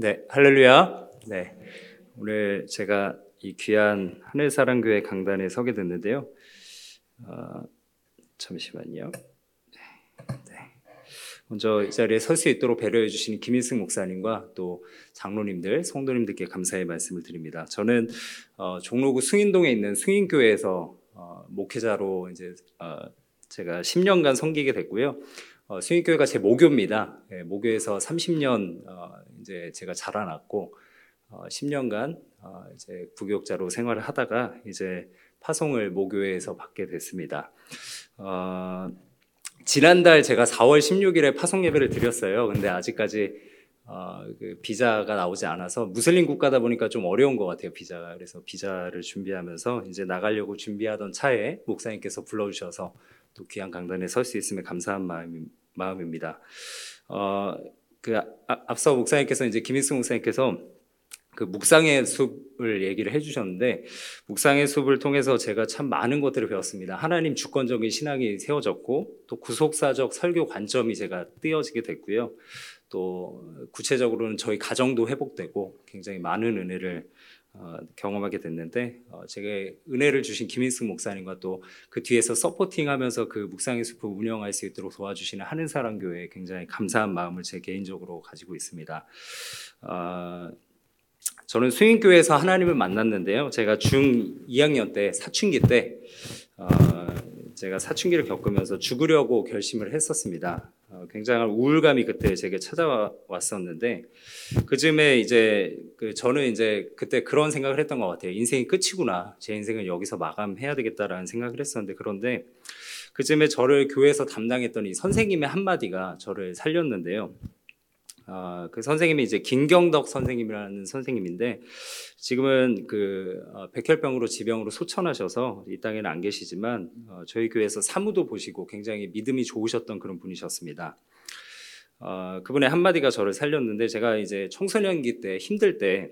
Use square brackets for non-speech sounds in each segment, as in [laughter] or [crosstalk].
네, 할렐루야. 네, 오늘 제가 이 귀한 하늘사랑교회 강단에 서게 됐는데요. 어, 잠시만요. 네. 먼저 이 자리에 설 수 있도록 배려해 주신 김인승 목사님과 또 장로님들, 성도님들께 감사의 말씀을 드립니다. 저는 어, 종로구 승인동에 있는 승인교회에서 어, 목회자로 이제 어, 제가 10년간 섬기게 됐고요. 어, 승인교회가 제 모교입니다. 예, 모교에서 30년 어, 이제 제가 자라났고 어, 10년간 어, 이제 부교육자로 생활을 하다가 이제 파송을 모교회에서 받게 됐습니다. 어, 지난달 제가 4월 16일에 파송 예배를 드렸어요. 근데 아직까지 어, 그 비자가 나오지 않아서 무슬림 국가다 보니까 좀 어려운 것 같아요 비자가. 그래서 비자를 준비하면서 이제 나가려고 준비하던 차에 목사님께서 불러주셔서 또 귀한 강단에 설 수 있음에 감사한 마음, 마음입니다. 어, 그 아, 앞서 목사님께서 이제 김인승 목사님께서 그 묵상의 숲을 얘기를 해주셨는데 묵상의 숲을 통해서 제가 참 많은 것들을 배웠습니다. 하나님 주권적인 신앙이 세워졌고 또 구속사적 설교 관점이 제가 띄어지게 됐고요. 또 구체적으로는 저희 가정도 회복되고 굉장히 많은 은혜를 어, 경험하게 됐는데 어, 제가 은혜를 주신 김인승 목사님과 또 그 뒤에서 서포팅하면서 그 묵상의 숲을 운영할 수 있도록 도와주시는 하늘사랑교회에 굉장히 감사한 마음을 제 개인적으로 가지고 있습니다. 어, 저는 수인교회에서 하나님을 만났는데요. 제가 중 2학년 때 사춘기 때 어, 제가 사춘기를 겪으면서 죽으려고 결심을 했었습니다. 어, 굉장한 우울감이 그때 제게 찾아왔었는데 그쯤에 이제 그 저는 이제 그때 그런 생각을 했던 것 같아요. 인생이 끝이구나. 제 인생은 여기서 마감해야 되겠다라는 생각을 했었는데 그런데 그쯤에 저를 교회에서 담당했던 이 선생님의 한마디가 저를 살렸는데요. 어, 그 선생님이 이제 김경덕 선생님이라는 선생님인데 지금은 그 어, 백혈병으로 지병으로 소천하셔서 이 땅에는 안 계시지만 어, 저희 교회에서 사무도 보시고 굉장히 믿음이 좋으셨던 그런 분이셨습니다. 어, 그분의 한마디가 저를 살렸는데 제가 이제 청소년기 때 힘들 때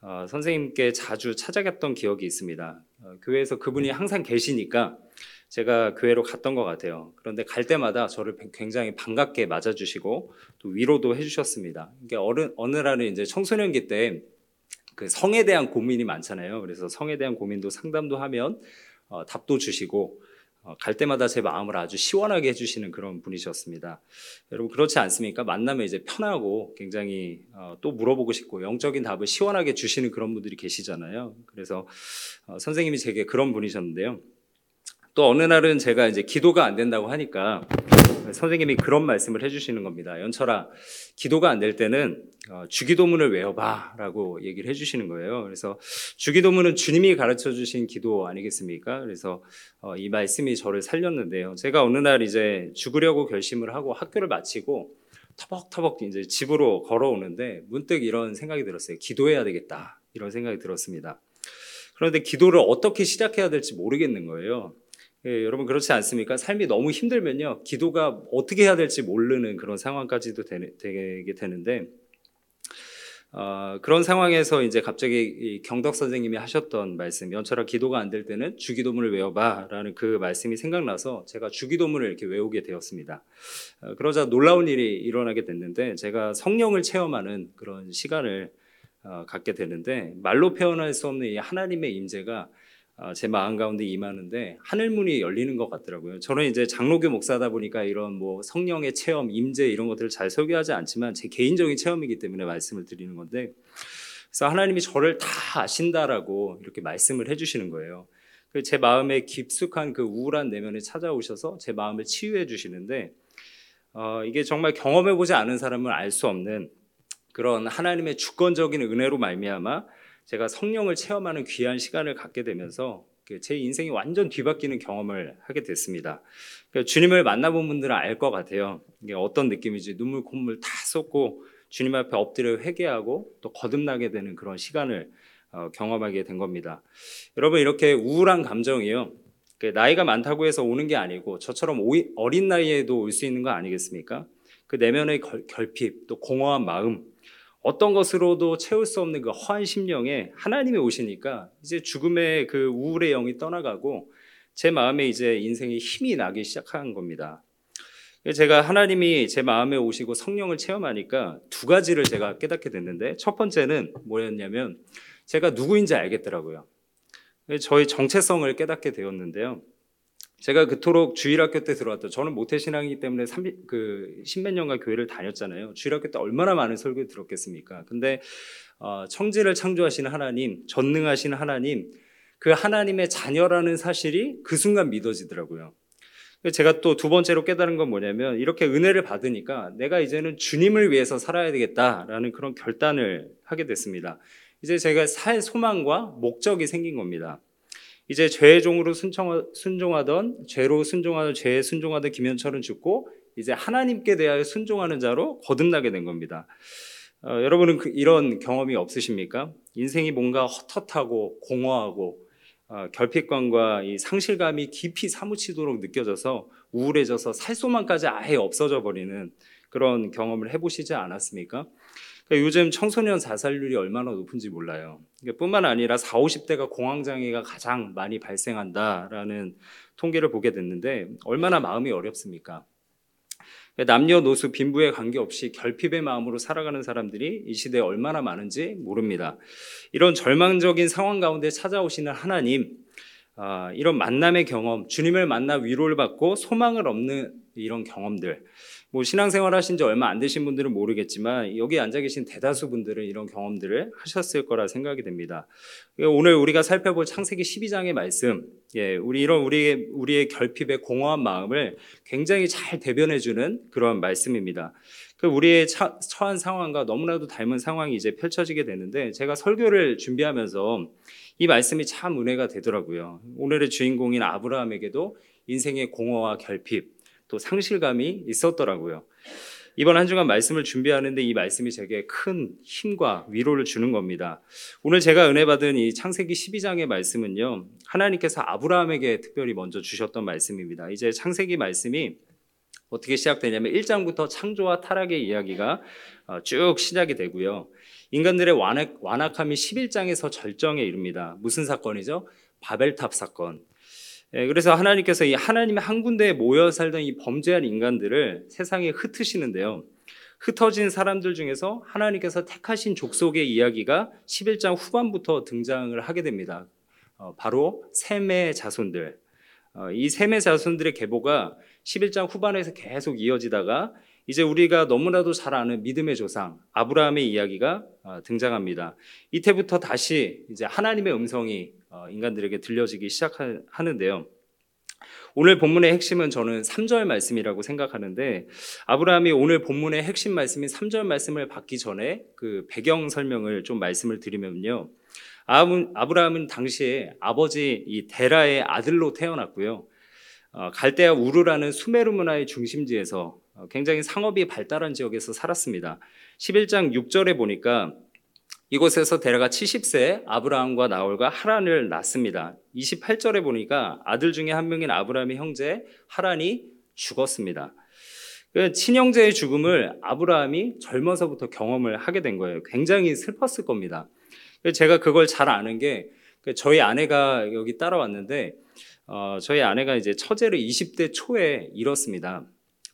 어, 선생님께 자주 찾아갔던 기억이 있습니다. 어, 교회에서 그분이 항상 계시니까 제가 교회로 갔던 것 같아요. 그런데 갈 때마다 저를 굉장히 반갑게 맞아주시고 또 위로도 해주셨습니다. 이게 어느 어느 날은 이제 청소년기 때 그 성에 대한 고민이 많잖아요. 그래서 성에 대한 고민도 상담도 하면 어, 답도 주시고 어, 갈 때마다 제 마음을 아주 시원하게 해주시는 그런 분이셨습니다. 여러분 그렇지 않습니까? 만나면 이제 편하고 굉장히 어, 또 물어보고 싶고 영적인 답을 시원하게 주시는 그런 분들이 계시잖아요. 그래서 어, 선생님이 제게 그런 분이셨는데요. 또 어느 날은 제가 이제 기도가 안 된다고 하니까 선생님이 그런 말씀을 해주시는 겁니다. 연철아, 기도가 안 될 때는 어, 주기도문을 외워봐라고 얘기를 해주시는 거예요. 그래서 주기도문은 주님이 가르쳐 주신 기도 아니겠습니까? 그래서 어, 이 말씀이 저를 살렸는데요. 제가 어느 날 이제 죽으려고 결심을 하고 학교를 마치고 터벅터벅 이제 집으로 걸어오는데 문득 이런 생각이 들었어요. 기도해야 되겠다. 이런 생각이 들었습니다. 그런데 기도를 어떻게 시작해야 될지 모르겠는 거예요. 예, 여러분 그렇지 않습니까? 삶이 너무 힘들면요, 기도가 어떻게 해야 될지 모르는 그런 상황까지도 되게 되는데 어, 그런 상황에서 이제 갑자기 경덕 선생님이 하셨던 말씀, 연철아 기도가 안 될 때는 주기도문을 외워봐라는 그 말씀이 생각나서 제가 주기도문을 이렇게 외우게 되었습니다. 어, 그러자 놀라운 일이 일어나게 됐는데 제가 성령을 체험하는 그런 시간을 어, 갖게 되는데 말로 표현할 수 없는 이 하나님의 임재가 어, 제 마음 가운데 임하는데 하늘 문이 열리는 것 같더라고요. 저는 이제 장로교 목사다 보니까 이런 뭐 성령의 체험, 임재 이런 것들을 잘 설교하지 않지만 제 개인적인 체험이기 때문에 말씀을 드리는 건데 그래서 하나님이 저를 다 아신다라고 이렇게 말씀을 해주시는 거예요. 그제 마음에 깊숙한 그 우울한 내면에 찾아오셔서 제 마음을 치유해 주시는데 어, 이게 정말 경험해 보지 않은 사람은 알 수 없는 그런 하나님의 주권적인 은혜로 말미암아 제가 성령을 체험하는 귀한 시간을 갖게 되면서 그제 인생이 완전 뒤바뀌는 경험을 하게 됐습니다. 그러니까 주님을 만나본 분들은 알 것 같아요. 이게 어떤 느낌인지 눈물 콧물 다 쏟고 주님 앞에 엎드려 회개하고 또 거듭나게 되는 그런 시간을 어, 경험하게 된 겁니다. 여러분 이렇게 우울한 감정이요. 그 나이가 많다고 해서 오는 게 아니고 저처럼 어린 나이에도 올 수 있는 거 아니겠습니까? 그 내면의 결핍 또 공허한 마음 어떤 것으로도 채울 수 없는 그 허한 심령에 하나님이 오시니까 이제 죽음의 그 우울의 영이 떠나가고 제 마음에 이제 인생의 힘이 나기 시작한 겁니다. 제가 하나님이 제 마음에 오시고 성령을 체험하니까 두 가지를 제가 깨닫게 됐는데 첫 번째는 뭐였냐면 제가 누구인지 알겠더라고요. 저의 정체성을 깨닫게 되었는데요. 제가 그토록 주일학교 때 들어왔던 저는 모태신앙이기 때문에 30, 그 십몇 년간 교회를 다녔잖아요. 주일학교 때 얼마나 많은 설교 들었겠습니까? 근데 어, 청지를 창조하시는 하나님, 전능하신 하나님, 그 하나님의 자녀라는 사실이 그 순간 믿어지더라고요. 제가 또 두 번째로 깨달은 건 뭐냐면 이렇게 은혜를 받으니까 내가 이제는 주님을 위해서 살아야 되겠다라는 그런 결단을 하게 됐습니다. 이제 제가 살 소망과 목적이 생긴 겁니다. 이제 죄의 종으로 순종하 던 죄로 순종하던 죄에 순종하던 김현철은 죽고 이제 하나님께 대하여 순종하는 자로 거듭나게 된 겁니다. 어, 여러분은 그, 이런 경험이 없으십니까? 인생이 뭔가 헛헛하고 공허하고 어, 결핍감과 이 상실감이 깊이 사무치도록 느껴져서 우울해져서 살 소망까지 아예 없어져 버리는 그런 경험을 해보시지 않았습니까? 그러니까 요즘 청소년 자살률이 얼마나 높은지 몰라요. 그러니까 뿐만 아니라 4, 50대가 공황장애가 가장 많이 발생한다라는 통계를 보게 됐는데 얼마나 마음이 어렵습니까? 그러니까 남녀노소 빈부에 관계없이 결핍의 마음으로 살아가는 사람들이 이 시대에 얼마나 많은지 모릅니다. 이런 절망적인 상황 가운데 찾아오시는 하나님, 아, 이런 만남의 경험, 주님을 만나 위로를 받고 소망을 얻는 이런 경험들, 뭐 신앙생활 하신 지 얼마 안 되신 분들은 모르겠지만 여기 앉아 계신 대다수 분들은 이런 경험들을 하셨을 거라 생각이 됩니다. 오늘 우리가 살펴볼 창세기 12장의 말씀, 예, 우리 이런 우리의 우리의 결핍의 공허한 마음을 굉장히 잘 대변해 주는 그런 말씀입니다. 그 우리의 처, 처한 상황과 너무나도 닮은 상황이 이제 펼쳐지게 되는데 제가 설교를 준비하면서 이 말씀이 참 은혜가 되더라고요. 오늘의 주인공인 아브라함에게도 인생의 공허와 결핍, 또 상실감이 있었더라고요. 이번 한 주간 말씀을 준비하는데 이 말씀이 제게 큰 힘과 위로를 주는 겁니다. 오늘 제가 은혜 받은 이 창세기 12장의 말씀은요. 하나님께서 아브라함에게 특별히 먼저 주셨던 말씀입니다. 이제 창세기 말씀이 어떻게 시작되냐면 1장부터 창조와 타락의 이야기가 어, 쭉 시작이 되고요. 인간들의 완악, 완악함이 11장에서 절정에 이릅니다. 무슨 사건이죠? 바벨탑 사건. 예, 그래서 하나님께서 이 하나님의 한 군데에 모여 살던 이 범죄한 인간들을 세상에 흩으시는데요. 흩어진 사람들 중에서 하나님께서 택하신 족속의 이야기가 11장 후반부터 등장을 하게 됩니다. 어, 바로 셈의 자손들. 어, 이 셈의 자손들의 계보가 11장 후반에서 계속 이어지다가 이제 우리가 너무나도 잘 아는 믿음의 조상 아브라함의 이야기가 어, 등장합니다. 이때부터 다시 이제 하나님의 음성이 어, 인간들에게 들려지기 시작하는데요. 오늘 본문의 핵심은 저는 3절 말씀이라고 생각하는데 아브라함이 오늘 본문의 핵심 말씀인 3절 말씀을 받기 전에 그 배경 설명을 좀 말씀을 드리면요. 아브라함은 당시에 아버지 이 데라의 아들로 태어났고요. 어, 갈대아 우르라는 수메르 문화의 중심지에서 어, 굉장히 상업이 발달한 지역에서 살았습니다. 11장 6절에 보니까 이곳에서 데라가 70세 아브라함과 나홀과 하란을 낳습니다. 28절에 보니까 아들 중에 한 명인 아브라함의 형제 하란이 죽었습니다. 그 친형제의 죽음을 아브라함이 젊어서부터 경험을 하게 된 거예요. 굉장히 슬펐을 겁니다. 제가 그걸 잘 아는 게그 저희 아내가 여기 따라왔는데 어, 저희 아내가 이제 처제를 20대 초에 잃었습니다.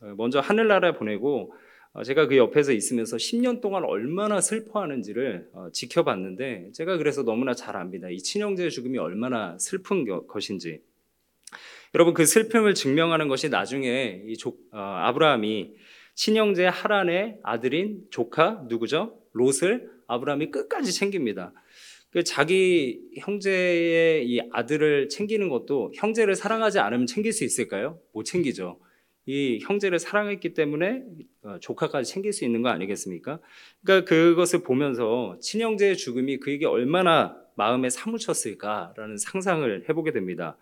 어, 먼저 하늘나라에 보내고 어, 제가 그 옆에서 있으면서 10년 동안 얼마나 슬퍼하는지를 어, 지켜봤는데 제가 그래서 너무나 잘 압니다. 이 친형제의 죽음이 얼마나 슬픈 것인지. 여러분 그 슬픔을 증명하는 것이 나중에 이 조, 어, 아브라함이 친형제 하란의 아들인 조카 누구죠? 롯을 아브라함이 끝까지 챙깁니다. 그 자기 형제의 이 아들을 챙기는 것도 형제를 사랑하지 않으면 챙길 수 있을까요? 못 챙기죠. 이 형제를 사랑했기 때문에 어, 조카까지 챙길 수 있는 거 아니겠습니까? 그러니까 그것을 보면서 친형제의 죽음이 그에게 얼마나 마음에 사무쳤을까라는 상상을 해보게 됩니다.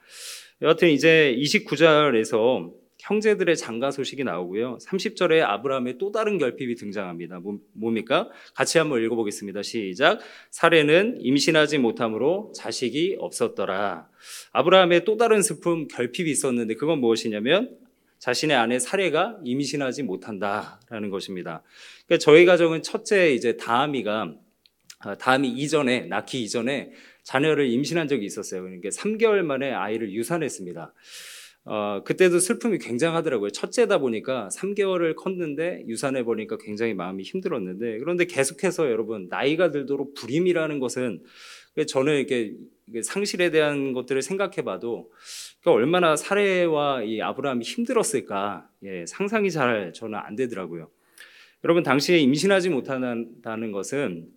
여하튼 이제 29절에서 형제들의 장가 소식이 나오고요. 30절에 아브라함의 또 다른 결핍이 등장합니다. 뭐, 뭡니까? 같이 한번 읽어보겠습니다. 시작. 사례는 임신하지 못함으로 자식이 없었더라. 아브라함의 또 다른 슬픔 결핍이 있었는데 그건 무엇이냐면 자신의 아내 사례가 임신하지 못한다라는 것입니다. 그러니까 저희 가정은 첫째 이제 다음이가 아, 다음이 이전에 낳기 이전에 자녀를 임신한 적이 있었어요. 그러니까 3개월 만에 아이를 유산했습니다. 어, 그때도 슬픔이 굉장하더라고요. 첫째다 보니까 3개월을 컸는데 유산해 보니까 굉장히 마음이 힘들었는데 그런데 계속해서 여러분 나이가 들도록 불임이라는 것은 저는 이렇게 상실에 대한 것들을 생각해봐도 그러니까 얼마나 사례와 이 아브라함이 힘들었을까 예, 상상이 잘 저는 안 되더라고요. 여러분 당시에 임신하지 못한다는 것은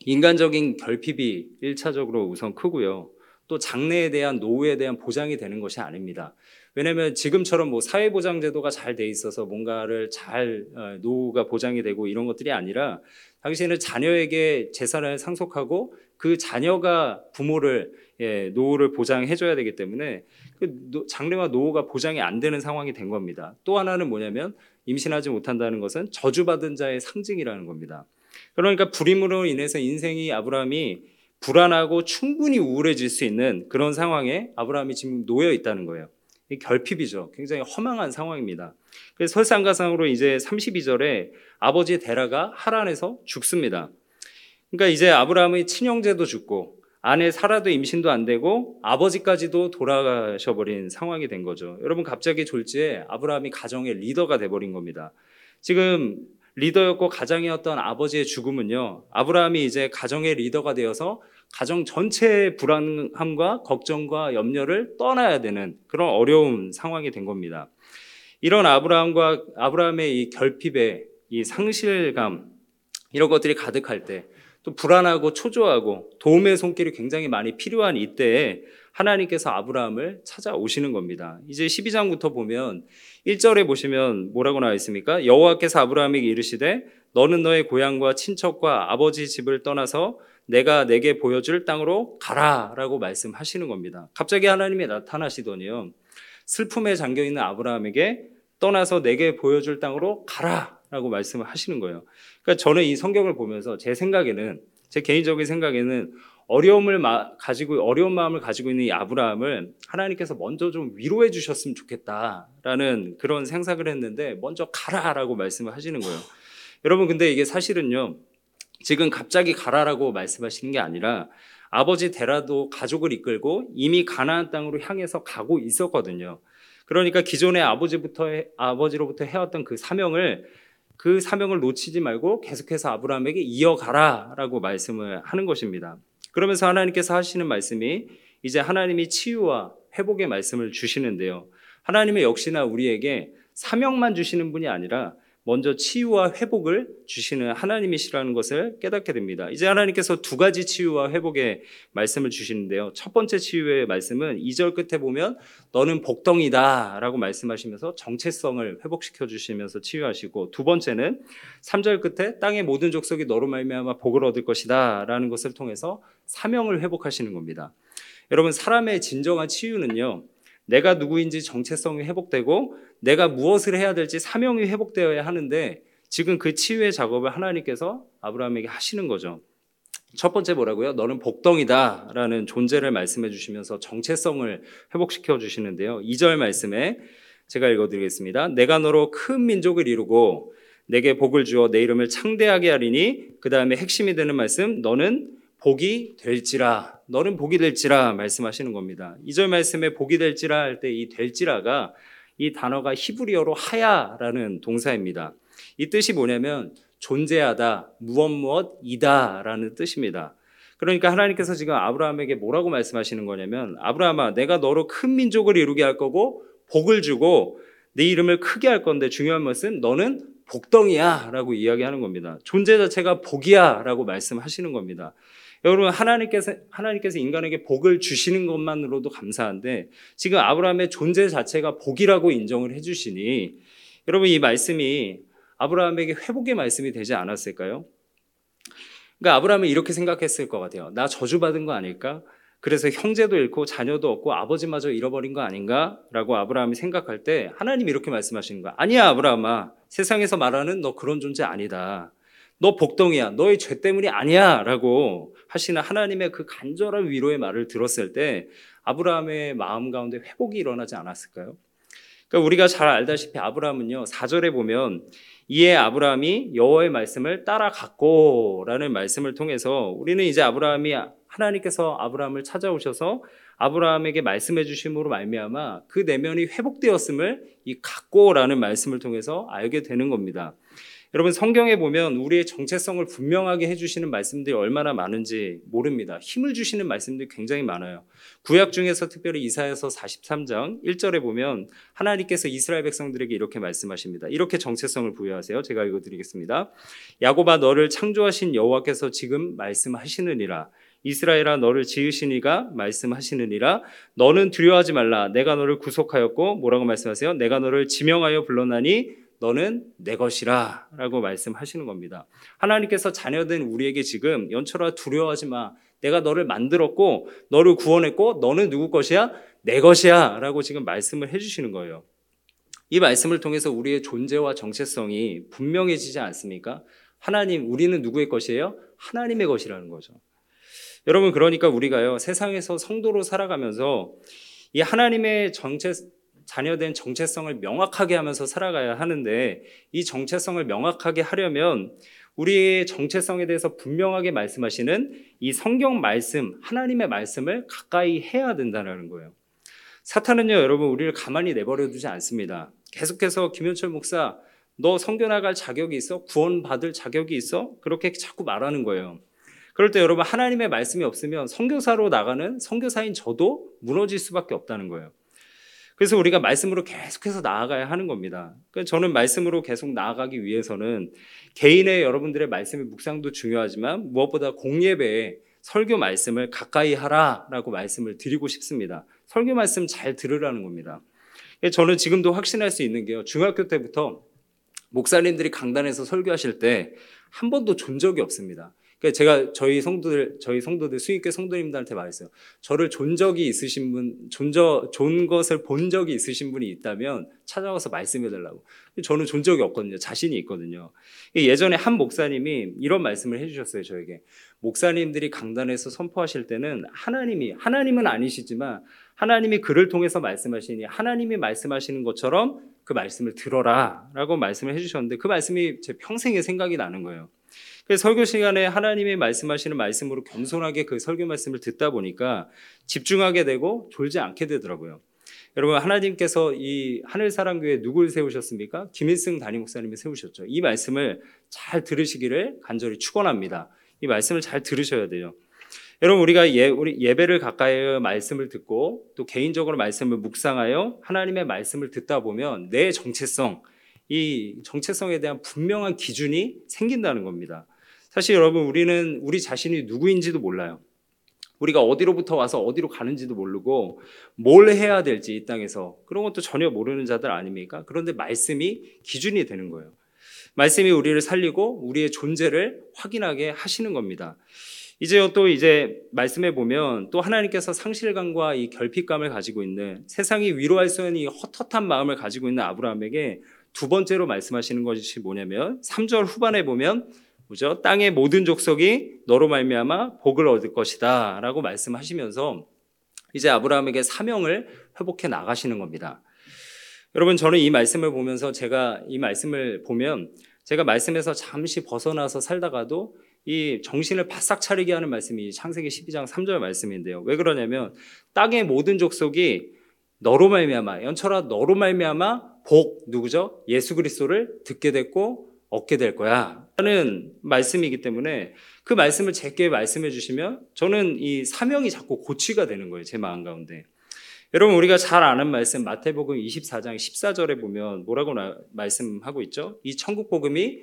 인간적인 결핍이 1차적으로 우선 크고요. 또 장래에 대한 노후에 대한 보장이 되는 것이 아닙니다. 왜냐하면 지금처럼 뭐 사회보장제도가 잘 돼 있어서 뭔가를 잘 어, 노후가 보장이 되고 이런 것들이 아니라 당시에는 자녀에게 재산을 상속하고 그 자녀가 부모를 예, 노후를 보장해줘야 되기 때문에 그 장래와 노후가 보장이 안 되는 상황이 된 겁니다. 또 하나는 뭐냐면 임신하지 못한다는 것은 저주받은 자의 상징이라는 겁니다. 그러니까 불임으로 인해서 인생이 아브라함이 불안하고 충분히 우울해질 수 있는 그런 상황에 아브라함이 지금 놓여 있다는 거예요. 결핍이죠. 굉장히 허망한 상황입니다. 그래서 설상가상으로 이제 32절에 아버지 데라가 하란에서 죽습니다. 그러니까 이제 아브라함의 친형제도 죽고 아내 사라도 임신도 안 되고 아버지까지도 돌아가셔버린 상황이 된 거죠. 여러분 갑자기 졸지에 아브라함이 가정의 리더가 돼버린 겁니다. 지금 리더였고 가장이었던 아버지의 죽음은요. 아브라함이 이제 가정의 리더가 되어서 가정 전체의 불안함과 걱정과 염려를 떠나야 되는 그런 어려운 상황이 된 겁니다. 이런 아브라함과 아브라함의 이 결핍의 이 상실감 이런 것들이 가득할 때 또 불안하고 초조하고 도움의 손길이 굉장히 많이 필요한 이때에 하나님께서 아브라함을 찾아오시는 겁니다. 이제 12장부터 보면 1절에 보시면 뭐라고 나와 있습니까? 여호와께서 아브라함에게 이르시되 너는 너의 고향과 친척과 아버지 집을 떠나서 내가 내게 보여줄 땅으로 가라라고 말씀하시는 겁니다. 갑자기 하나님이 나타나시더니요. 슬픔에 잠겨 있는 아브라함에게 떠나서 내게 보여줄 땅으로 가라라고 말씀을 하시는 거예요. 그러니까 저는 이 성경을 보면서 제 생각에는 제 개인적인 생각에는 어려움을 가지고 어려운 마음을 가지고 있는 이 아브라함을 하나님께서 먼저 좀 위로해 주셨으면 좋겠다라는 그런 생각을 했는데 먼저 가라라고 말씀을 하시는 거예요. 여러분 근데 이게 사실은요. 지금 갑자기 가라라고 말씀하시는 게 아니라 아버지 데라도 가족을 이끌고 이미 가나안 땅으로 향해서 가고 있었거든요. 그러니까 기존의 아버지부터 아버지로부터 해왔던 그 사명을 그 사명을 놓치지 말고 계속해서 아브라함에게 이어가라라고 말씀을 하는 것입니다. 그러면서 하나님께서 하시는 말씀이 이제 하나님이 치유와 회복의 말씀을 주시는데요. 하나님의 역시나 우리에게 사명만 주시는 분이 아니라 먼저 치유와 회복을 주시는 하나님이시라는 것을 깨닫게 됩니다. 이제 하나님께서 두 가지 치유와 회복의 말씀을 주시는데요. 첫 번째 치유의 말씀은 2절 끝에 보면 너는 복덩이다 라고 말씀하시면서 정체성을 회복시켜 주시면서 치유하시고 두 번째는 3절 끝에 땅의 모든 족속이 너로 말미암아 복을 얻을 것이다 라는 것을 통해서 사명을 회복하시는 겁니다. 여러분 사람의 진정한 치유는요. 내가 누구인지 정체성이 회복되고 내가 무엇을 해야 될지 사명이 회복되어야 하는데 지금 그 치유의 작업을 하나님께서 아브라함에게 하시는 거죠. 첫 번째 뭐라고요? 너는 복덩이다 라는 존재를 말씀해 주시면서 정체성을 회복시켜 주시는데요. 2절 말씀에 제가 읽어드리겠습니다. 내가 너로 큰 민족을 이루고 내게 복을 주어 내 이름을 창대하게 하리니 그 다음에 핵심이 되는 말씀 너는 복이 될지라 너는 복이 될지라 말씀하시는 겁니다. 2절 말씀에 복이 될지라 할 때 이 될지라가 이 단어가 히브리어로 하야라는 동사입니다. 이 뜻이 뭐냐면 존재하다, 무엇 무엇 이다라는 뜻입니다. 그러니까 하나님께서 지금 아브라함에게 뭐라고 말씀하시는 거냐면 아브라함아 내가 너로 큰 민족을 이루게 할 거고 복을 주고 네 이름을 크게 할 건데 중요한 것은 너는 복덩이야 라고 이야기하는 겁니다. 존재 자체가 복이야 라고 말씀하시는 겁니다. 여러분 하나님께서 하나님께서 인간에게 복을 주시는 것만으로도 감사한데 지금 아브라함의 존재 자체가 복이라고 인정을 해주시니 여러분 이 말씀이 아브라함에게 회복의 말씀이 되지 않았을까요? 그러니까 아브라함은 이렇게 생각했을 것 같아요. 나 저주받은 거 아닐까? 그래서 형제도 잃고 자녀도 없고 아버지마저 잃어버린 거 아닌가라고 아브라함이 생각할 때 하나님이 이렇게 말씀하시는 거야. 아니야 아브라함아 세상에서 말하는 너 그런 존재 아니다. 너 복덩이야. 너의 죄 때문이 아니야. 라고 하시는 하나님의 그 간절한 위로의 말을 들었을 때 아브라함의 마음 가운데 회복이 일어나지 않았을까요? 그러니까 우리가 잘 알다시피 아브라함은요, 4절에 보면 이에 아브라함이 여호와의 말씀을 따라갔고라는 말씀을 통해서 우리는 이제 아브라함이 하나님께서 아브라함을 찾아오셔서 아브라함에게 말씀해 주심으로 말미암아 그 내면이 회복되었음을 이 갖고라는 말씀을 통해서 알게 되는 겁니다. 여러분 성경에 보면 우리의 정체성을 분명하게 해주시는 말씀들이 얼마나 많은지 모릅니다. 힘을 주시는 말씀들이 굉장히 많아요. 구약 중에서 특별히 이사야서 43장 1절에 보면 하나님께서 이스라엘 백성들에게 이렇게 말씀하십니다. 이렇게 정체성을 부여하세요. 제가 읽어드리겠습니다. 야고바 너를 창조하신 여호와께서 지금 말씀하시느니라. 이스라엘아 너를 지으신 이가 말씀하시느니라 너는 두려워하지 말라 내가 너를 구속하였고 뭐라고 말씀하세요? 내가 너를 지명하여 불러나니 너는 내 것이라 라고 말씀하시는 겁니다. 하나님께서 자녀된 우리에게 지금 연철아 두려워하지 마. 내가 너를 만들었고 너를 구원했고 너는 누구 것이야? 내 것이야 라고 지금 말씀을 해주시는 거예요. 이 말씀을 통해서 우리의 존재와 정체성이 분명해지지 않습니까? 하나님, 우리는 누구의 것이에요? 하나님의 것이라는 거죠. 여러분, 그러니까 우리가요, 세상에서 성도로 살아가면서 이 하나님의 정체, 자녀된 정체성을 명확하게 하면서 살아가야 하는데 이 정체성을 명확하게 하려면 우리의 정체성에 대해서 분명하게 말씀하시는 이 성경 말씀, 하나님의 말씀을 가까이 해야 된다는 거예요. 사탄은요, 여러분, 우리를 가만히 내버려 두지 않습니다. 계속해서 김현철 목사, 너 성교 나갈 자격이 있어? 구원받을 자격이 있어? 그렇게 자꾸 말하는 거예요. 그럴 때 여러분, 하나님의 말씀이 없으면 성교사로 나가는 성교사인 저도 무너질 수밖에 없다는 거예요. 그래서 우리가 말씀으로 계속해서 나아가야 하는 겁니다. 그러니까 저는 말씀으로 계속 나아가기 위해서는 개인의 여러분들의 말씀의 묵상도 중요하지만 무엇보다 공예배에 설교 말씀을 가까이 하라라고 말씀을 드리고 싶습니다. 설교 말씀 잘 들으라는 겁니다. 저는 지금도 확신할 수 있는 게요. 중학교 때부터 목사님들이 강단에서 설교하실 때 한 번도 존 적이 없습니다. 그러니까 제가 저희 성도들 저희 성도들 수익교 성도님들한테 말했어요. 저를 존 적이 있으신 분, 존저 존 것을 본 적이 있으신 분이 있다면 찾아와서 말씀해 달라고. 저는 존 적이 없거든요. 자신이 있거든요. 예전에 한 목사님이 이런 말씀을 해 주셨어요. 저에게 목사님들이 강단에서 선포하실 때는 하나님이 하나님은 아니시지만 하나님이 그를 통해서 말씀하시니 하나님이 말씀하시는 것처럼 그 말씀을 들어라라고 말씀을 해 주셨는데 그 말씀이 제 평생의 생각이 나는 거예요. 설교 시간에 하나님이 말씀하시는 말씀으로 겸손하게 그 설교 말씀을 듣다 보니까 집중하게 되고 졸지 않게 되더라고요. 여러분 하나님께서 이 하늘 사랑교회 누굴 세우셨습니까? 김일승 담임 목사님이 세우셨죠. 이 말씀을 잘 들으시기를 간절히 축원합니다. 이 말씀을 잘 들으셔야 돼요. 여러분 우리가 예, 우리 예배를 가까이 말씀을 듣고 또 개인적으로 말씀을 묵상하여 하나님의 말씀을 듣다 보면 내 정체성 이 정체성에 대한 분명한 기준이 생긴다는 겁니다. 사실 여러분 우리는 우리 자신이 누구인지도 몰라요. 우리가 어디로부터 와서 어디로 가는지도 모르고 뭘 해야 될지 이 땅에서 그런 것도 전혀 모르는 자들 아닙니까? 그런데 말씀이 기준이 되는 거예요. 말씀이 우리를 살리고 우리의 존재를 확인하게 하시는 겁니다. 이제 또 이제 말씀해 보면 또 하나님께서 상실감과 이 결핍감을 가지고 있는 세상이 위로할 수 없는 이 헛헛한 마음을 가지고 있는 아브라함에게 두 번째로 말씀하시는 것이 뭐냐면 3절 후반에 보면 뭐죠? 땅의 모든 족속이 너로 말미암아 복을 얻을 것이다라고 말씀하시면서 이제 아브라함에게 사명을 회복해 나가시는 겁니다. 여러분 저는 이 말씀을 보면서 제가 이 말씀을 보면 제가 말씀에서 잠시 벗어나서 살다가도 이 정신을 바싹 차리게 하는 말씀이 창세기 12장 3절 말씀인데요. 왜 그러냐면 땅의 모든 족속이 너로 말미암아 연철아 너로 말미암아 복 누구죠? 예수 그리스도를 듣게 됐고 얻게 될 거야. 라는 말씀이기 때문에 그 말씀을 제게 말씀해 주시면 저는 이 사명이 자꾸 고취가 되는 거예요. 제 마음 가운데. 여러분 우리가 잘 아는 말씀 마태복음 24장 14절에 보면 뭐라고 나, 말씀하고 있죠? 이 천국 복음이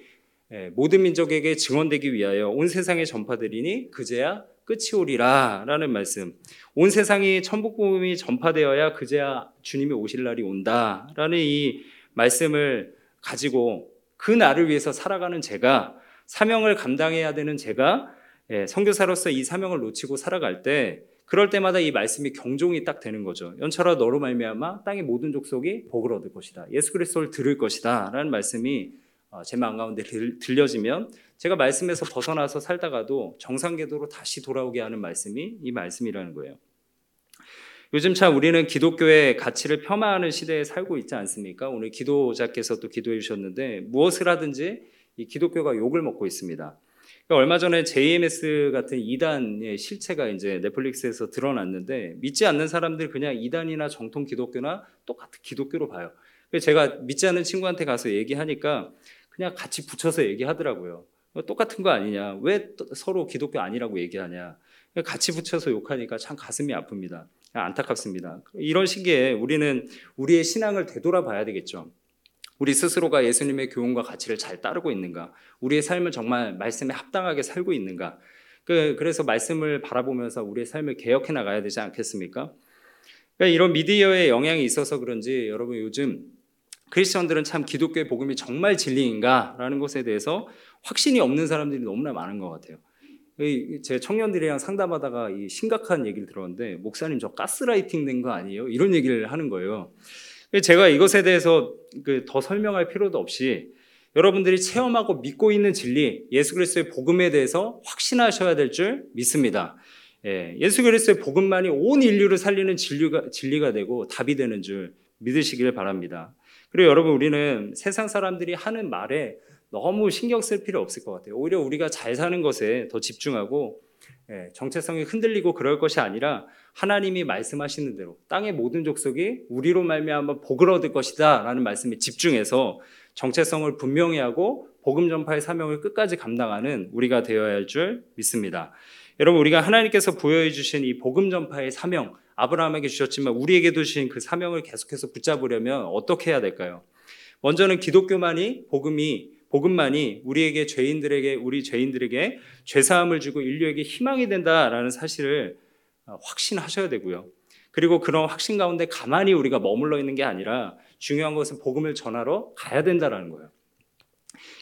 예, 모든 민족에게 증언되기 위하여 온 세상에 전파되리니 그제야 끝이 오리라라는 말씀. 온 세상이 천국 복음이 전파되어야 그제야 주님이 오실 날이 온다라는 이 말씀을 가지고 그 날을 위해서 살아가는 제가 사명을 감당해야 되는 제가 예, 선교사로서 이 사명을 놓치고 살아갈 때 그럴 때마다 이 말씀이 경종이 딱 되는 거죠. 연철아 너로 말미암아 땅의 모든 족속이 복을 얻을 것이다. 예수 그리스도를 들을 것이다라는 말씀이 어, 제 마음 가운데 들려지면 제가 말씀에서 벗어나서 살다가도 정상 궤도로 다시 돌아오게 하는 말씀이 이 말씀이라는 거예요. 요즘 참 우리는 기독교의 가치를 폄하하는 시대에 살고 있지 않습니까? 오늘 기도자께서 또 기도해 주셨는데 무엇을 하든지 이 기독교가 욕을 먹고 있습니다. 그러니까 얼마 전에 JMS 같은 이단의 실체가 이제 넷플릭스에서 드러났는데 믿지 않는 사람들 그냥 이단이나 정통 기독교나 똑같은 기독교로 봐요. 제가 믿지 않는 친구한테 가서 얘기하니까 그냥 같이 붙여서 얘기하더라고요. 똑같은 거 아니냐? 왜 서로 기독교 아니라고 얘기하냐? 같이 붙여서 욕하니까 참 가슴이 아픕니다. 안타깝습니다. 이런 시기에 우리는 우리의 신앙을 되돌아봐야 되겠죠. 우리 스스로가 예수님의 교훈과 가치를 잘 따르고 있는가? 우리의 삶을 정말 말씀에 합당하게 살고 있는가? 그, 그래서 말씀을 바라보면서 우리의 삶을 개혁해 나가야 되지 않겠습니까? 그러니까 이런 미디어의 영향이 있어서 그런지 여러분 요즘 크리스천들은 참 기독교의 복음이 정말 진리인가라는 것에 대해서 확신이 없는 사람들이 너무나 많은 것 같아요. 제 청년들이랑 상담하다가 이 심각한 얘기를 들었는데 목사님 저 가스라이팅 된 거 아니에요? 이런 얘기를 하는 거예요. 제가 이것에 대해서 그더 설명할 필요도 없이 여러분들이 체험하고 믿고 있는 진리, 예수 그리스도의 복음에 대해서 확신하셔야 될 줄 믿습니다. 예, 예수 그리스도의 복음만이 온 인류를 살리는 진리가, 진리가 되고 답이 되는 줄 믿으시기를 바랍니다. 그리고 여러분 우리는 세상 사람들이 하는 말에 너무 신경 쓸 필요 없을 것 같아요. 오히려 우리가 잘 사는 것에 더 집중하고 예, 정체성이 흔들리고 그럴 것이 아니라 하나님이 말씀하시는 대로 땅의 모든 족속이 우리로 말미암아 복을 얻을 것이다라는 말씀에 집중해서 정체성을 분명히 하고 복음 전파의 사명을 끝까지 감당하는 우리가 되어야 할 줄 믿습니다. 여러분 우리가 하나님께서 부여해 주신 이 복음 전파의 사명 아브라함에게 주셨지만 우리에게도 주신 그 사명을 계속해서 붙잡으려면 어떻게 해야 될까요? 먼저는 기독교만이 복음이 복음만이 우리에게 죄인들에게 우리 죄인들에게 죄 사함을 주고 인류에게 희망이 된다라는 사실을 어, 확신하셔야 되고요. 그리고 그런 확신 가운데 가만히 우리가 머물러 있는 게 아니라 중요한 것은 복음을 전하러 가야 된다라는 거예요.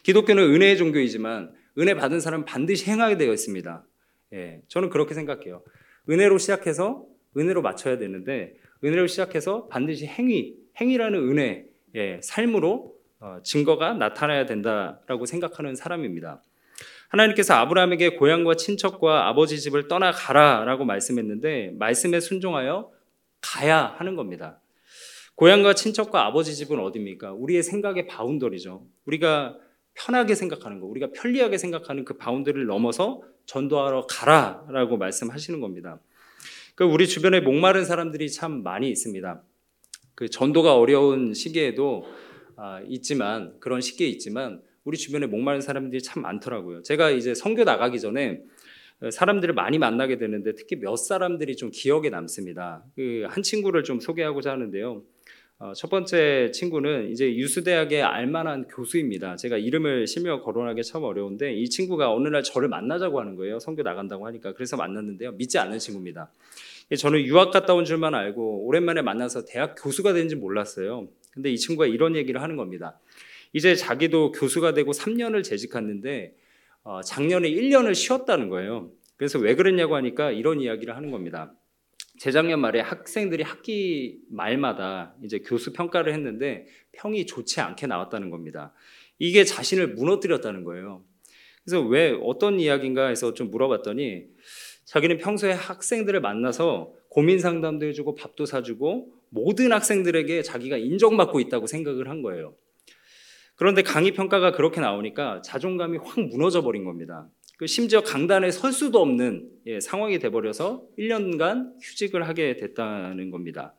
기독교는 은혜의 종교이지만 은혜 받은 사람은 반드시 행하게 되어 있습니다. 예, 저는 그렇게 생각해요. 은혜로 시작해서 은혜로 맞춰야 되는데 은혜로 시작해서 반드시 행위, 행위라는 은혜, 예, 삶으로 어, 증거가 나타나야 된다라고 생각하는 사람입니다. 하나님께서 아브라함에게 고향과 친척과 아버지 집을 떠나 가라라고 말씀했는데 말씀에 순종하여 가야 하는 겁니다. 고향과 친척과 아버지 집은 어디입니까? 우리의 생각의 boundary죠. 우리가 편하게 생각하는 거, 우리가 편리하게 생각하는 그 boundary를 넘어서 전도하러 가라라고 말씀하시는 겁니다. 그 우리 주변에 목마른 사람들이 참 많이 있습니다. 그 전도가 어려운 시기에도 아, 있지만 그런 시기에 있지만 우리 주변에 목마른 사람들이 참 많더라고요. 제가 이제 선교 나가기 전에 사람들을 많이 만나게 되는데 특히 몇 사람들이 좀 기억에 남습니다. 그 한 친구를 좀 소개하고자 하는데요. 어, 첫 번째 친구는 이제 유수대학의 알만한 교수입니다. 제가 이름을 실명 거론하기 참 어려운데 이 친구가 어느 날 저를 만나자고 하는 거예요. 선교 나간다고 하니까 그래서 만났는데요. 믿지 않는 친구입니다. 저는 유학 갔다 온 줄만 알고 오랜만에 만나서 대학 교수가 된지 몰랐어요. 근데 이 친구가 이런 얘기를 하는 겁니다. 이제 자기도 교수가 되고 3년을 재직했는데 어, 작년에 1년을 쉬었다는 거예요. 그래서 왜 그랬냐고 하니까 이런 이야기를 하는 겁니다. 재작년 말에 학생들이 학기 말마다 이제 교수 평가를 했는데 평이 좋지 않게 나왔다는 겁니다. 이게 자신을 무너뜨렸다는 거예요. 그래서 왜 어떤 이야기인가 해서 좀 물어봤더니 자기는 평소에 학생들을 만나서 고민 상담도 해주고 밥도 사주고 모든 학생들에게 자기가 인정받고 있다고 생각을 한 거예요. 그런데 강의 평가가 그렇게 나오니까 자존감이 확 무너져 버린 겁니다. 그 심지어 강단에 설 수도 없는 예, 상황이 돼버려서 1년간 휴직을 하게 됐다는 겁니다.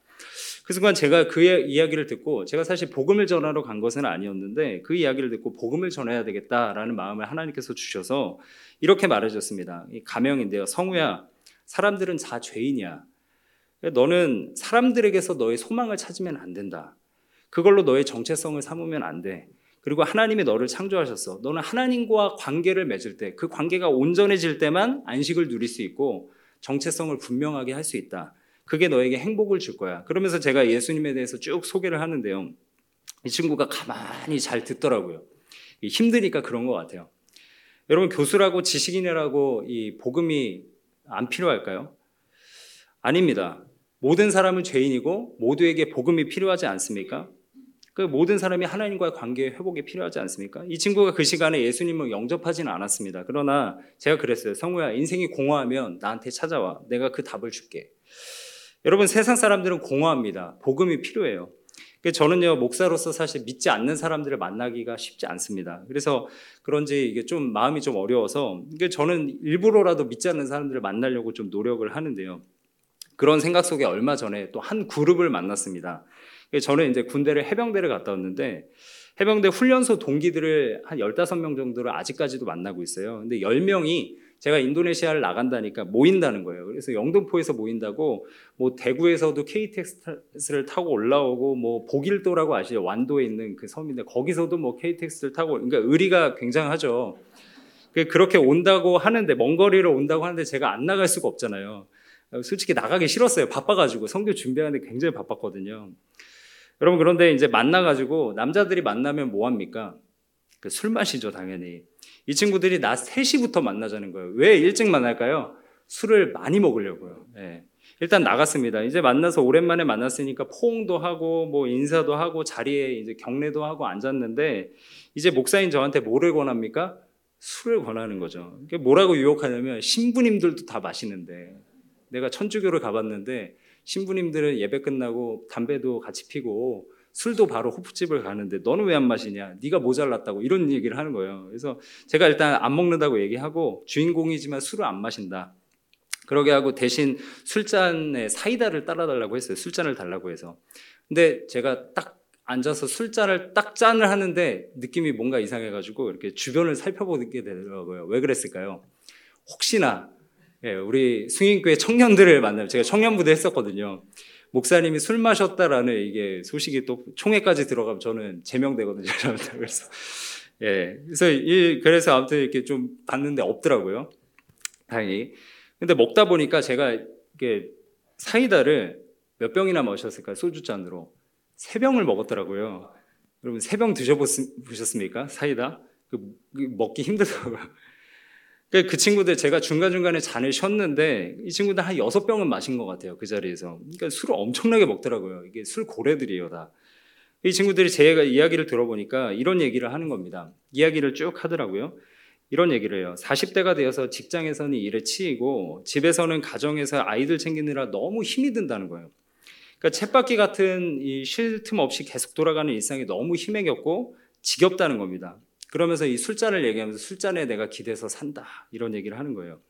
그 순간 제가 그의 이야기를 듣고 제가 사실 복음을 전하러 간 것은 아니었는데 그 이야기를 듣고 복음을 전해야 되겠다라는 마음을 하나님께서 주셔서 이렇게 말해줬습니다. 이 가명인데요. 성우야, 사람들은 다 죄인이야. 너는 사람들에게서 너의 소망을 찾으면 안 된다. 그걸로 너의 정체성을 삼으면 안 돼. 그리고 하나님이 너를 창조하셨어. 너는 하나님과 관계를 맺을 때, 그 관계가 온전해질 때만 안식을 누릴 수 있고 정체성을 분명하게 할 수 있다. 그게 너에게 행복을 줄 거야. 그러면서 제가 예수님에 대해서 쭉 소개를 하는데요. 이 친구가 가만히 잘 듣더라고요. 힘드니까 그런 것 같아요. 여러분, 교수라고 지식인이라고 이 복음이 안 필요할까요? 아닙니다. 모든 사람은 죄인이고 모두에게 복음이 필요하지 않습니까? 그 모든 사람이 하나님과의 관계 회복이 필요하지 않습니까? 이 친구가 그 시간에 예수님을 영접하지는 않았습니다. 그러나 제가 그랬어요. 성우야, 인생이 공허하면 나한테 찾아와. 내가 그 답을 줄게. 여러분, 세상 사람들은 공허합니다. 복음이 필요해요. 그러니까 저는요 목사로서 사실 믿지 않는 사람들을 만나기가 쉽지 않습니다. 그래서 그런지 이게 좀 마음이 좀 어려워서 이게 저는 일부러라도 믿지 않는 사람들을 만나려고 좀 노력을 하는데요. 그런 생각 속에 얼마 전에 또 한 그룹을 만났습니다. 저는 이제 군대를 해병대를 갔다 왔는데 해병대 훈련소 동기들을 한 15명 정도를 아직까지도 만나고 있어요. 근데 10명이 제가 인도네시아를 나간다니까 모인다는 거예요. 그래서 영등포에서 모인다고 뭐 대구에서도 KTX를 타고 올라오고 뭐 보길도라고 아시죠? 완도에 있는 그 섬인데 거기서도 뭐 KTX를 타고 그러니까 의리가 굉장하죠. 그렇게 온다고 하는데 먼 거리를 온다고 하는데 제가 안 나갈 수가 없잖아요. 솔직히 나가기 싫었어요. 바빠가지고 성교 준비하는데 굉장히 바빴거든요. 여러분 그런데 이제 만나가지고 남자들이 만나면 뭐 합니까? 그술 마시죠 당연히. 이 친구들이 낮 3시부터 만나자는 거예요. 왜 일찍 만날까요? 술을 많이 먹으려고요. 네. 일단 나갔습니다. 이제 만나서 오랜만에 만났으니까 포옹도 하고 뭐 인사도 하고 자리에 이제 경례도 하고 앉았는데 이제 목사인 저한테 뭐를 권합니까? 술을 권하는 거죠. 뭐라고 유혹하냐면 신부님들도 다 마시는데 내가 천주교를 가봤는데 신부님들은 예배 끝나고 담배도 같이 피고 술도 바로 호프집을 가는데 너는 왜 안 마시냐? 네가 모자랐다고 이런 얘기를 하는 거예요. 그래서 제가 일단 안 먹는다고 얘기하고 주인공이지만 술을 안 마신다. 그러게 하고 대신 술잔에 사이다를 따라달라고 했어요. 술잔을 달라고 해서. 근데 제가 딱 앉아서 술잔을 딱 짠을 하는데 느낌이 뭔가 이상해가지고 이렇게 주변을 살펴보게 되더라고요. 왜 그랬을까요? 혹시나 예, 우리 승인교회 청년들을 만나면 제가 청년부대 했었거든요. 목사님이 술 마셨다라는 이게 소식이 또 총회까지 들어가면 저는 제명되거든요. [laughs] 그래서 예, 그래서 이 그래서 아무튼 이렇게 좀 봤는데 없더라고요. 다행히. 근데 먹다 보니까 제가 이게 사이다를 몇 병이나 마셨을까요? 소주 잔으로 세 병을 먹었더라고요. 여러분 세 병 드셔보셨습니까? 사이다? 그, 그 먹기 힘들더라고요. 그, 그 친구들 제가 중간중간에 잔을 쉬었는데 이 친구들 한 여섯 병은 마신 것 같아요. 그 자리에서. 그러니까 술을 엄청나게 먹더라고요. 이게 술 고래들이에요, 다. 이 친구들이 제가 이야기를 들어보니까 이런 얘기를 하는 겁니다. 이야기를 쭉 하더라고요. 이런 얘기를 해요. 40대가 되어서 직장에서는 일에 치이고 집에서는 가정에서 아이들 챙기느라 너무 힘이 든다는 거예요. 그러니까 쳇바퀴 같은 이쉴틈 없이 계속 돌아가는 일상이 너무 힘에겼고 지겹다는 겁니다. 그러면서 이 술잔을 얘기하면서 술잔에 내가 기대서 산다 이런 얘기를 하는 거예요.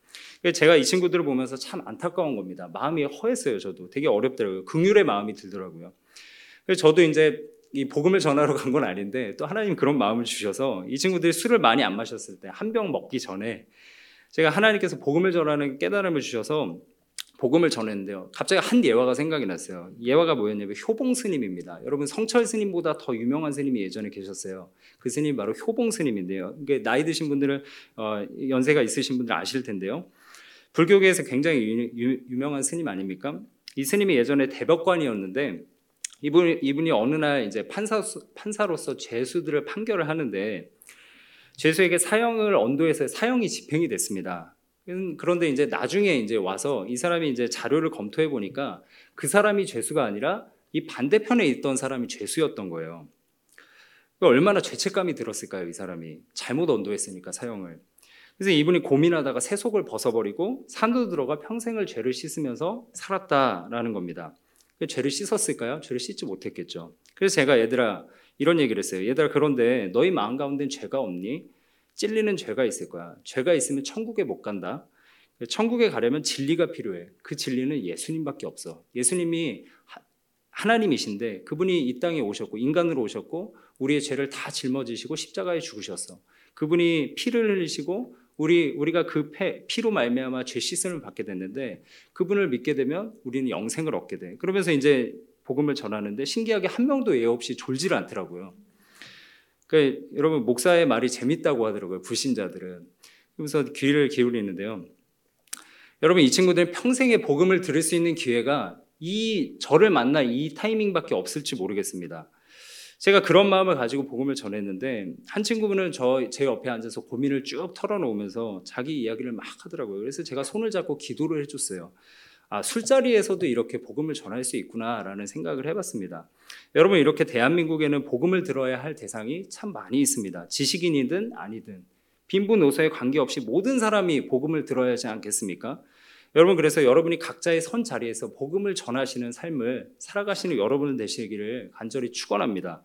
제가 이 친구들을 보면서 참 안타까운 겁니다. 마음이 허했어요. 저도 되게 어렵더라고요. 긍휼의 마음이 들더라고요. 그래서 저도 이제 이 복음을 전하러 간 건 아닌데 또 하나님 그런 마음을 주셔서 이 친구들이 술을 많이 안 마셨을 때 한 병 먹기 전에 제가 하나님께서 복음을 전하는 깨달음을 주셔서 복음을 전했는데요. 갑자기 한 예화가 생각이 났어요. 예화가 뭐였냐면 효봉 스님입니다. 여러분 성철 스님보다 더 유명한 스님이 예전에 계셨어요. 그 스님이 바로 효봉 스님인데요. 이게 나이 드신 분들은 어, 연세가 있으신 분들 아실 텐데요. 불교계에서 굉장히 유, 명한 스님 아닙니까? 이 스님이 예전에 대법관이었는데 이분 이분이 어느 날 이제 판사 판사로서 죄수들을 판결을 하는데 죄수에게 사형을 언도해서 사형이 집행이 됐습니다. 음, 그런데 이제 나중에 이제 와서 이 사람이 이제 자료를 검토해 보니까 그 사람이 죄수가 아니라 이 반대편에 있던 사람이 죄수였던 거예요. 얼마나 죄책감이 들었을까요, 이 사람이. 잘못 언도했으니까 사형을. 그래서 이분이 고민하다가 세속을 벗어버리고 산도 들어가 평생을 죄를 씻으면서 살았다라는 겁니다. 죄를 씻었을까요? 죄를 씻지 못했겠죠. 그래서 제가 얘들아 이런 얘기를 했어요. 얘들아 그런데 너희 마음 가운데 죄가 없니? 찔리는 죄가 있을 거야. 죄가 있으면 천국에 못 간다. 천국에 가려면 진리가 필요해. 그 진리는 예수님밖에 없어. 예수님이 하나님이신데 그분이 이 땅에 오셨고 인간으로 오셨고 우리의 죄를 다 짊어지시고 십자가에 죽으셨어. 그분이 피를 흘리시고 우리 우리가 그 피, 피로 말미암아 죄 씻음을 받게 됐는데 그분을 믿게 되면 우리는 영생을 얻게 돼. 그러면서 이제 복음을 전하는데 신기하게 한 명도 예 없이 졸지를 않더라고요. 그 여러분 목사의 말이 재밌다고 하더라고요. 불신자들은. 그래서 귀를 기울이는데요. 여러분 이 친구들은 평생에 복음을 들을 수 있는 기회가 이 저를 만날 이 타이밍밖에 없을지 모르겠습니다. 제가 그런 마음을 가지고 복음을 전했는데 한 친구분은 저 제 옆에 앉아서 고민을 쭉 털어놓으면서 자기 이야기를 막 하더라고요. 그래서 제가 손을 잡고 기도를 해줬어요. 아, 술자리에서도 이렇게 복음을 전할 수 있구나라는 생각을 해봤습니다. 여러분, 이렇게 대한민국에는 복음을 들어야 할 대상이 참 많이 있습니다. 지식인이든 아니든. 빈부 노소에 관계없이 모든 사람이 복음을 들어야 하지 않겠습니까? 여러분 그래서 여러분이 각자의 선 자리에서 복음을 전하시는 삶을 살아가시는 여러분 되시기를 간절히 축원합니다.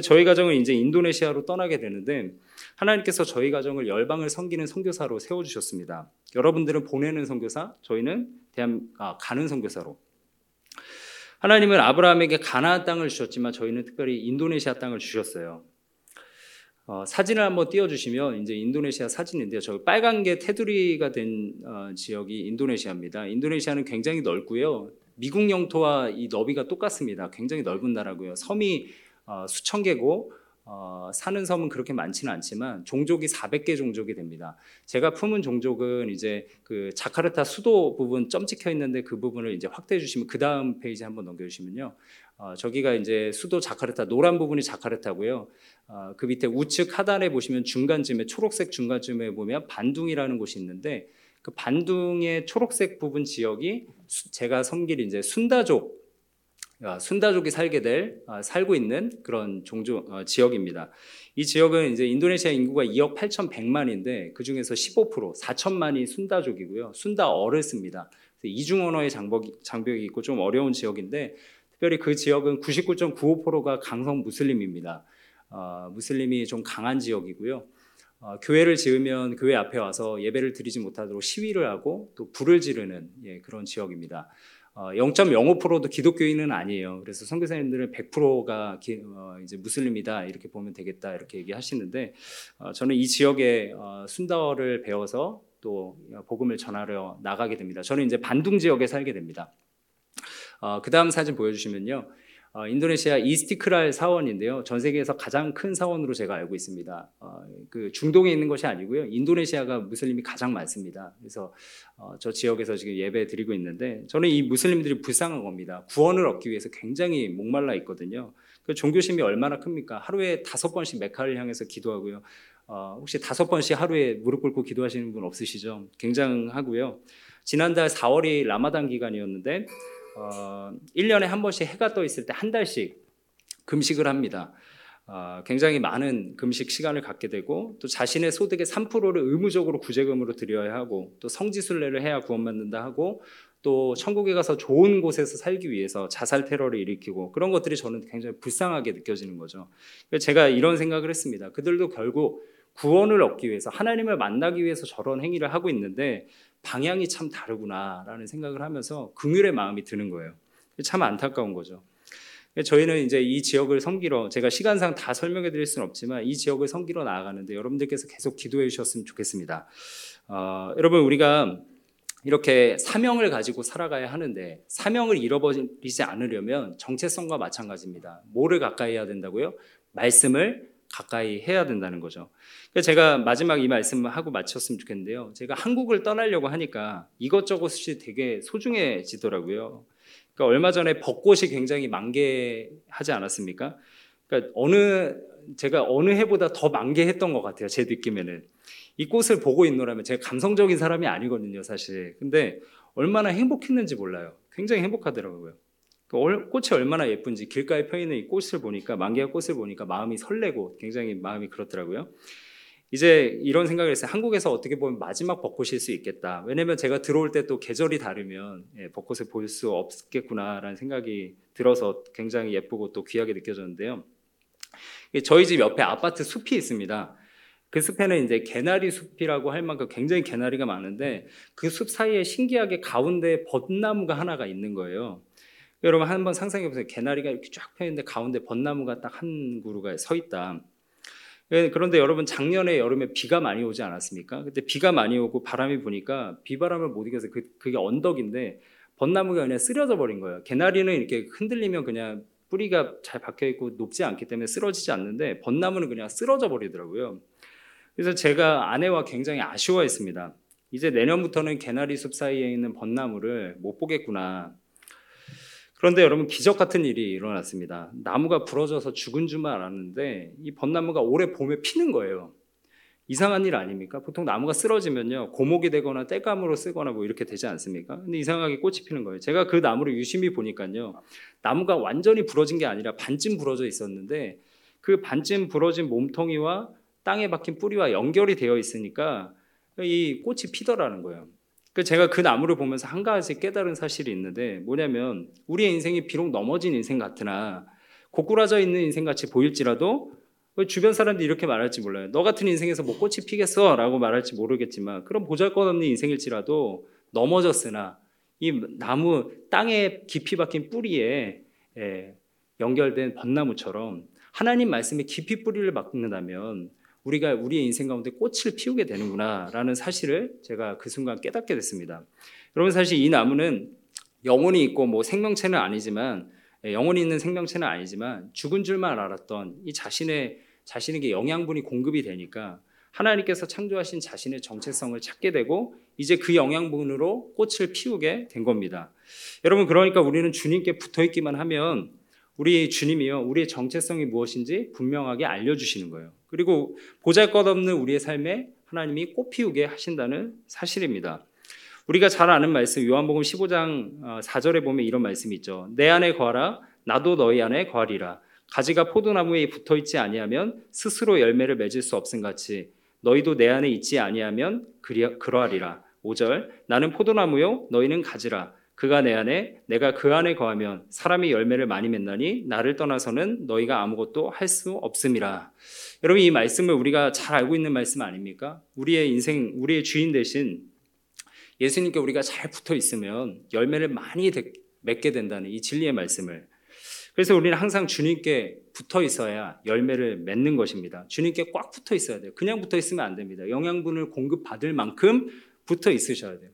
저희 가정은 이제 인도네시아로 떠나게 되는데 하나님께서 저희 가정을 열방을 섬기는 선교사로 세워 주셨습니다. 여러분들은 보내는 선교사, 저희는 대한 아, 가는 선교사로. 하나님은 아브라함에게 가나안 땅을 주셨지만 저희는 특별히 인도네시아 땅을 주셨어요. 어, 사진을 한번 띄워주시면 이제 인도네시아 사진인데요. 저 빨간 게 테두리가 된 어, 지역이 인도네시아입니다. 인도네시아는 굉장히 넓고요. 미국 영토와 이 너비가 똑같습니다. 굉장히 넓은 나라고요. 섬이 어, 수천 개고 어, 사는 섬은 그렇게 많지는 않지만 종족이 400개 종족이 됩니다. 제가 품은 종족은 이제 그 자카르타 수도 부분 점 찍혀 있는데 그 부분을 이제 확대해 주시면 그 다음 페이지 한번 넘겨주시면요. 어, 저기가 이제 수도 자카르타 노란 부분이 자카르타고요. 어, 그 밑에 우측 하단에 보시면 중간쯤에 초록색 중간쯤에 보면 반둥이라는 곳이 있는데 그 반둥의 초록색 부분 지역이 수, 제가 섬길 이제 순다족 아, 순다족이 살게 될 아, 살고 있는 그런 종족 어, 지역입니다. 이 지역은 이제 인도네시아 인구가 2억 8,100만인데 그 중에서 15% 4천만이 순다족이고요. 순다어를 씁니다. 이중 언어의 장벽이, 장벽이 있고 좀 어려운 지역인데 특별히 그 지역은 99.95%가 강성 무슬림입니다. 어, 무슬림이 좀 강한 지역이고요. 어, 교회를 지으면 교회 앞에 와서 예배를 드리지 못하도록 시위를 하고 또 불을 지르는 예, 그런 지역입니다. 어, 0.05%도 기독교인은 아니에요. 그래서 선교사님들은 100%가 기, 어, 이제 무슬림이다 이렇게 보면 되겠다 이렇게 얘기하시는데 어, 저는 이 지역에 어, 순다어를 배워서 또 복음을 전하러 나가게 됩니다. 저는 이제 반둥 지역에 살게 됩니다. 어, 그 다음 사진 보여주시면요. 어, 인도네시아 이스티크랄 사원인데요. 전 세계에서 가장 큰 사원으로 제가 알고 있습니다. 어, 그 중동에 있는 것이 아니고요. 인도네시아가 무슬림이 가장 많습니다. 그래서 어, 저 지역에서 지금 예배 드리고 있는데 저는 이 무슬림들이 불쌍한 겁니다. 구원을 얻기 위해서 굉장히 목말라 있거든요. 그 종교심이 얼마나 큽니까? 하루에 다섯 번씩 메카를 향해서 기도하고요. 어, 혹시 다섯 번씩 하루에 무릎 꿇고 기도하시는 분 없으시죠? 굉장하고요. 지난달 4월이 라마단 기간이었는데 어, 1년에 한 번씩 해가 떠 있을 때 한 달씩 금식을 합니다. 어, 굉장히 많은 금식 시간을 갖게 되고 또 자신의 소득의 3%를 의무적으로 구제금으로 드려야 하고 또 성지순례를 해야 구원받는다 하고 또 천국에 가서 좋은 곳에서 살기 위해서 자살 테러를 일으키고 그런 것들이 저는 굉장히 불쌍하게 느껴지는 거죠. 제가 이런 생각을 했습니다. 그들도 결국 구원을 얻기 위해서 하나님을 만나기 위해서 저런 행위를 하고 있는데 방향이 참 다르구나라는 생각을 하면서 긍휼의 마음이 드는 거예요. 참 안타까운 거죠. 저희는 이제 이 지역을 섬기러 제가 시간상 다 설명해 드릴 수는 없지만 이 지역을 섬기러 나아가는데 여러분들께서 계속 기도해 주셨으면 좋겠습니다. 어, 여러분 우리가 이렇게 사명을 가지고 살아가야 하는데 사명을 잃어버리지 않으려면 정체성과 마찬가지입니다. 뭐를 가까이 해야 된다고요? 말씀을 가까이 해야 된다는 거죠. 제가 마지막 이 말씀 하고 마쳤으면 좋겠는데요. 제가 한국을 떠나려고 하니까 이것저것이 되게 소중해지더라고요. 그러니까 얼마 전에 벚꽃이 굉장히 만개하지 않았습니까? 그러니까 어느 제가 어느 해보다 더 만개했던 것 같아요. 제 느낌에는 이 꽃을 보고 있노라면 제가 감성적인 사람이 아니거든요, 사실. 근데 얼마나 행복했는지 몰라요. 굉장히 행복하더라고요. 그 꽃이 얼마나 예쁜지 길가에 펴 있는 이 꽃을 보니까 만개의 꽃을 보니까 마음이 설레고 굉장히 마음이 그렇더라고요. 이제 이런 생각을 했어요. 한국에서 어떻게 보면 마지막 벚꽃일 수 있겠다. 왜냐면 제가 들어올 때 또 계절이 다르면 예, 벚꽃을 볼 수 없겠구나라는 생각이 들어서 굉장히 예쁘고 또 귀하게 느껴졌는데요. 저희 집 옆에 아파트 숲이 있습니다. 그 숲에는 이제 개나리 숲이라고 할 만큼 굉장히 개나리가 많은데 그 숲 사이에 신기하게 가운데 벚나무가 하나가 있는 거예요. 여러분 한번 상상해 보세요. 개나리가 이렇게 쫙 펴 있는데 가운데 벚나무가 딱 한 그루가 서 있다. 예, 그런데 여러분 작년에 여름에 비가 많이 오지 않았습니까? 그때 비가 많이 오고 바람이 부니까 비바람을 못 이겨서 그, 그게 언덕인데 벚나무가 그냥 쓰러져 버린 거예요. 개나리는 이렇게 흔들리면 그냥 뿌리가 잘 박혀 있고 높지 않기 때문에 쓰러지지 않는데 벚나무는 그냥 쓰러져 버리더라고요. 그래서 제가 아내와 굉장히 아쉬워했습니다. 이제 내년부터는 개나리 숲 사이에 있는 벚나무를 못 보겠구나. 그런데 여러분 기적 같은 일이 일어났습니다. 나무가 부러져서 죽은 줄만 알았는데 이 벚나무가 올해 봄에 피는 거예요. 이상한 일 아닙니까? 보통 나무가 쓰러지면요 고목이 되거나 땔감으로 쓰거나 뭐 이렇게 되지 않습니까? 근데 이상하게 꽃이 피는 거예요. 제가 그 나무를 유심히 보니까요 나무가 완전히 부러진 게 아니라 반쯤 부러져 있었는데 그 반쯤 부러진 몸통이와 땅에 박힌 뿌리와 연결이 되어 있으니까 이 꽃이 피더라는 거예요. 그 제가 그 나무를 보면서 한 가지 깨달은 사실이 있는데 뭐냐면 우리의 인생이 비록 넘어진 인생 같으나 고꾸라져 있는 인생 같이 보일지라도 왜 주변 사람들이 이렇게 말할지 몰라요. 너 같은 인생에서 뭐 꽃이 피겠어 라고 말할지 모르겠지만 그런 보잘것 없는 인생일지라도 넘어졌으나 이 나무 땅에 깊이 박힌 뿌리에 예, 연결된 벚나무처럼 하나님 말씀에 깊이 뿌리를 박는다면 우리가 우리의 인생 가운데 꽃을 피우게 되는구나라는 사실을 제가 그 순간 깨닫게 됐습니다. 여러분 사실 이 나무는 영혼이 있고 뭐 생명체는 아니지만 예, 영혼이 있는 생명체는 아니지만 죽은 줄만 알았던 이 자신의 자신에게 영양분이 공급이 되니까 하나님께서 창조하신 자신의 정체성을 찾게 되고 이제 그 영양분으로 꽃을 피우게 된 겁니다. 여러분 그러니까 우리는 주님께 붙어 있기만 하면 우리 주님이요 우리의 정체성이 무엇인지 분명하게 알려 주시는 거예요. 그리고 보잘것없는 우리의 삶에 하나님이 꽃 피우게 하신다는 사실입니다. 우리가 잘 아는 말씀 요한복음 15장 4절에 보면 이런 말씀이 있죠. 내 안에 거하라 나도 너희 안에 거하리라. 가지가 포도나무에 붙어 있지 아니하면 스스로 열매를 맺을 수 없음 같이 너희도 내 안에 있지 아니하면 그러하리라. 5절 나는 포도나무요 너희는 가지라. 그가 내 안에 내가 그 안에 거하면 사람이 열매를 많이 맺나니 나를 떠나서는 너희가 아무것도 할 수 없음이라. 여러분 이 말씀을 우리가 잘 알고 있는 말씀 아닙니까? 우리의 인생 우리의 주인 대신 예수님께 우리가 잘 붙어 있으면 열매를 많이 맺게 된다는 이 진리의 말씀을 그래서 우리는 항상 주님께 붙어 있어야 열매를 맺는 것입니다. 주님께 꽉 붙어 있어야 돼요. 그냥 붙어 있으면 안 됩니다. 영양분을 공급받을 만큼 붙어 있으셔야 돼요.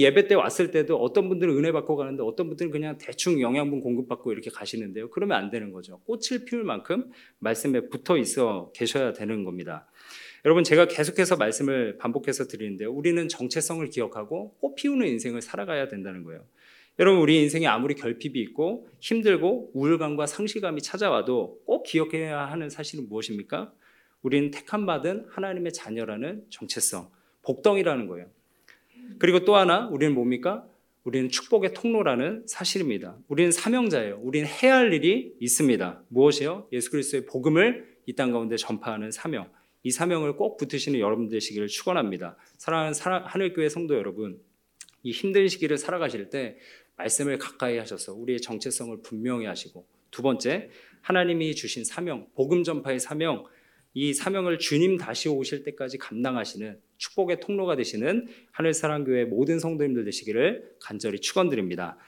예배 때 왔을 때도 어떤 분들은 은혜 받고 가는데 어떤 분들은 그냥 대충 영양분 공급받고 이렇게 가시는데요. 그러면 안 되는 거죠. 꽃을 피울 만큼 말씀에 붙어 있어 계셔야 되는 겁니다. 여러분 제가 계속해서 말씀을 반복해서 드리는데요. 우리는 정체성을 기억하고 꽃 피우는 인생을 살아가야 된다는 거예요. 여러분 우리 인생에 아무리 결핍이 있고 힘들고 우울감과 상실감이 찾아와도 꼭 기억해야 하는 사실은 무엇입니까? 우리는 택함 받은 하나님의 자녀라는 정체성, 복덩이라는 거예요. 그리고 또 하나 우리는 뭡니까? 우리는 축복의 통로라는 사실입니다. 우리는 사명자예요. 우리는 해야 할 일이 있습니다. 무엇이요? 예수 그리스도의 복음을 이 땅 가운데 전파하는 사명. 이 사명을 꼭 붙으시는 여러분 되시기를 축원합니다. 사랑하는 하늘교회 성도 여러분, 이 힘든 시기를 살아가실 때 말씀을 가까이 하셔서 우리의 정체성을 분명히 하시고 두 번째 하나님이 주신 사명, 복음 전파의 사명, 이 사명을 주님 다시 오실 때까지 감당하시는 축복의 통로가 되시는 하늘사랑교회 모든 성도님들 되시기를 간절히 축원드립니다.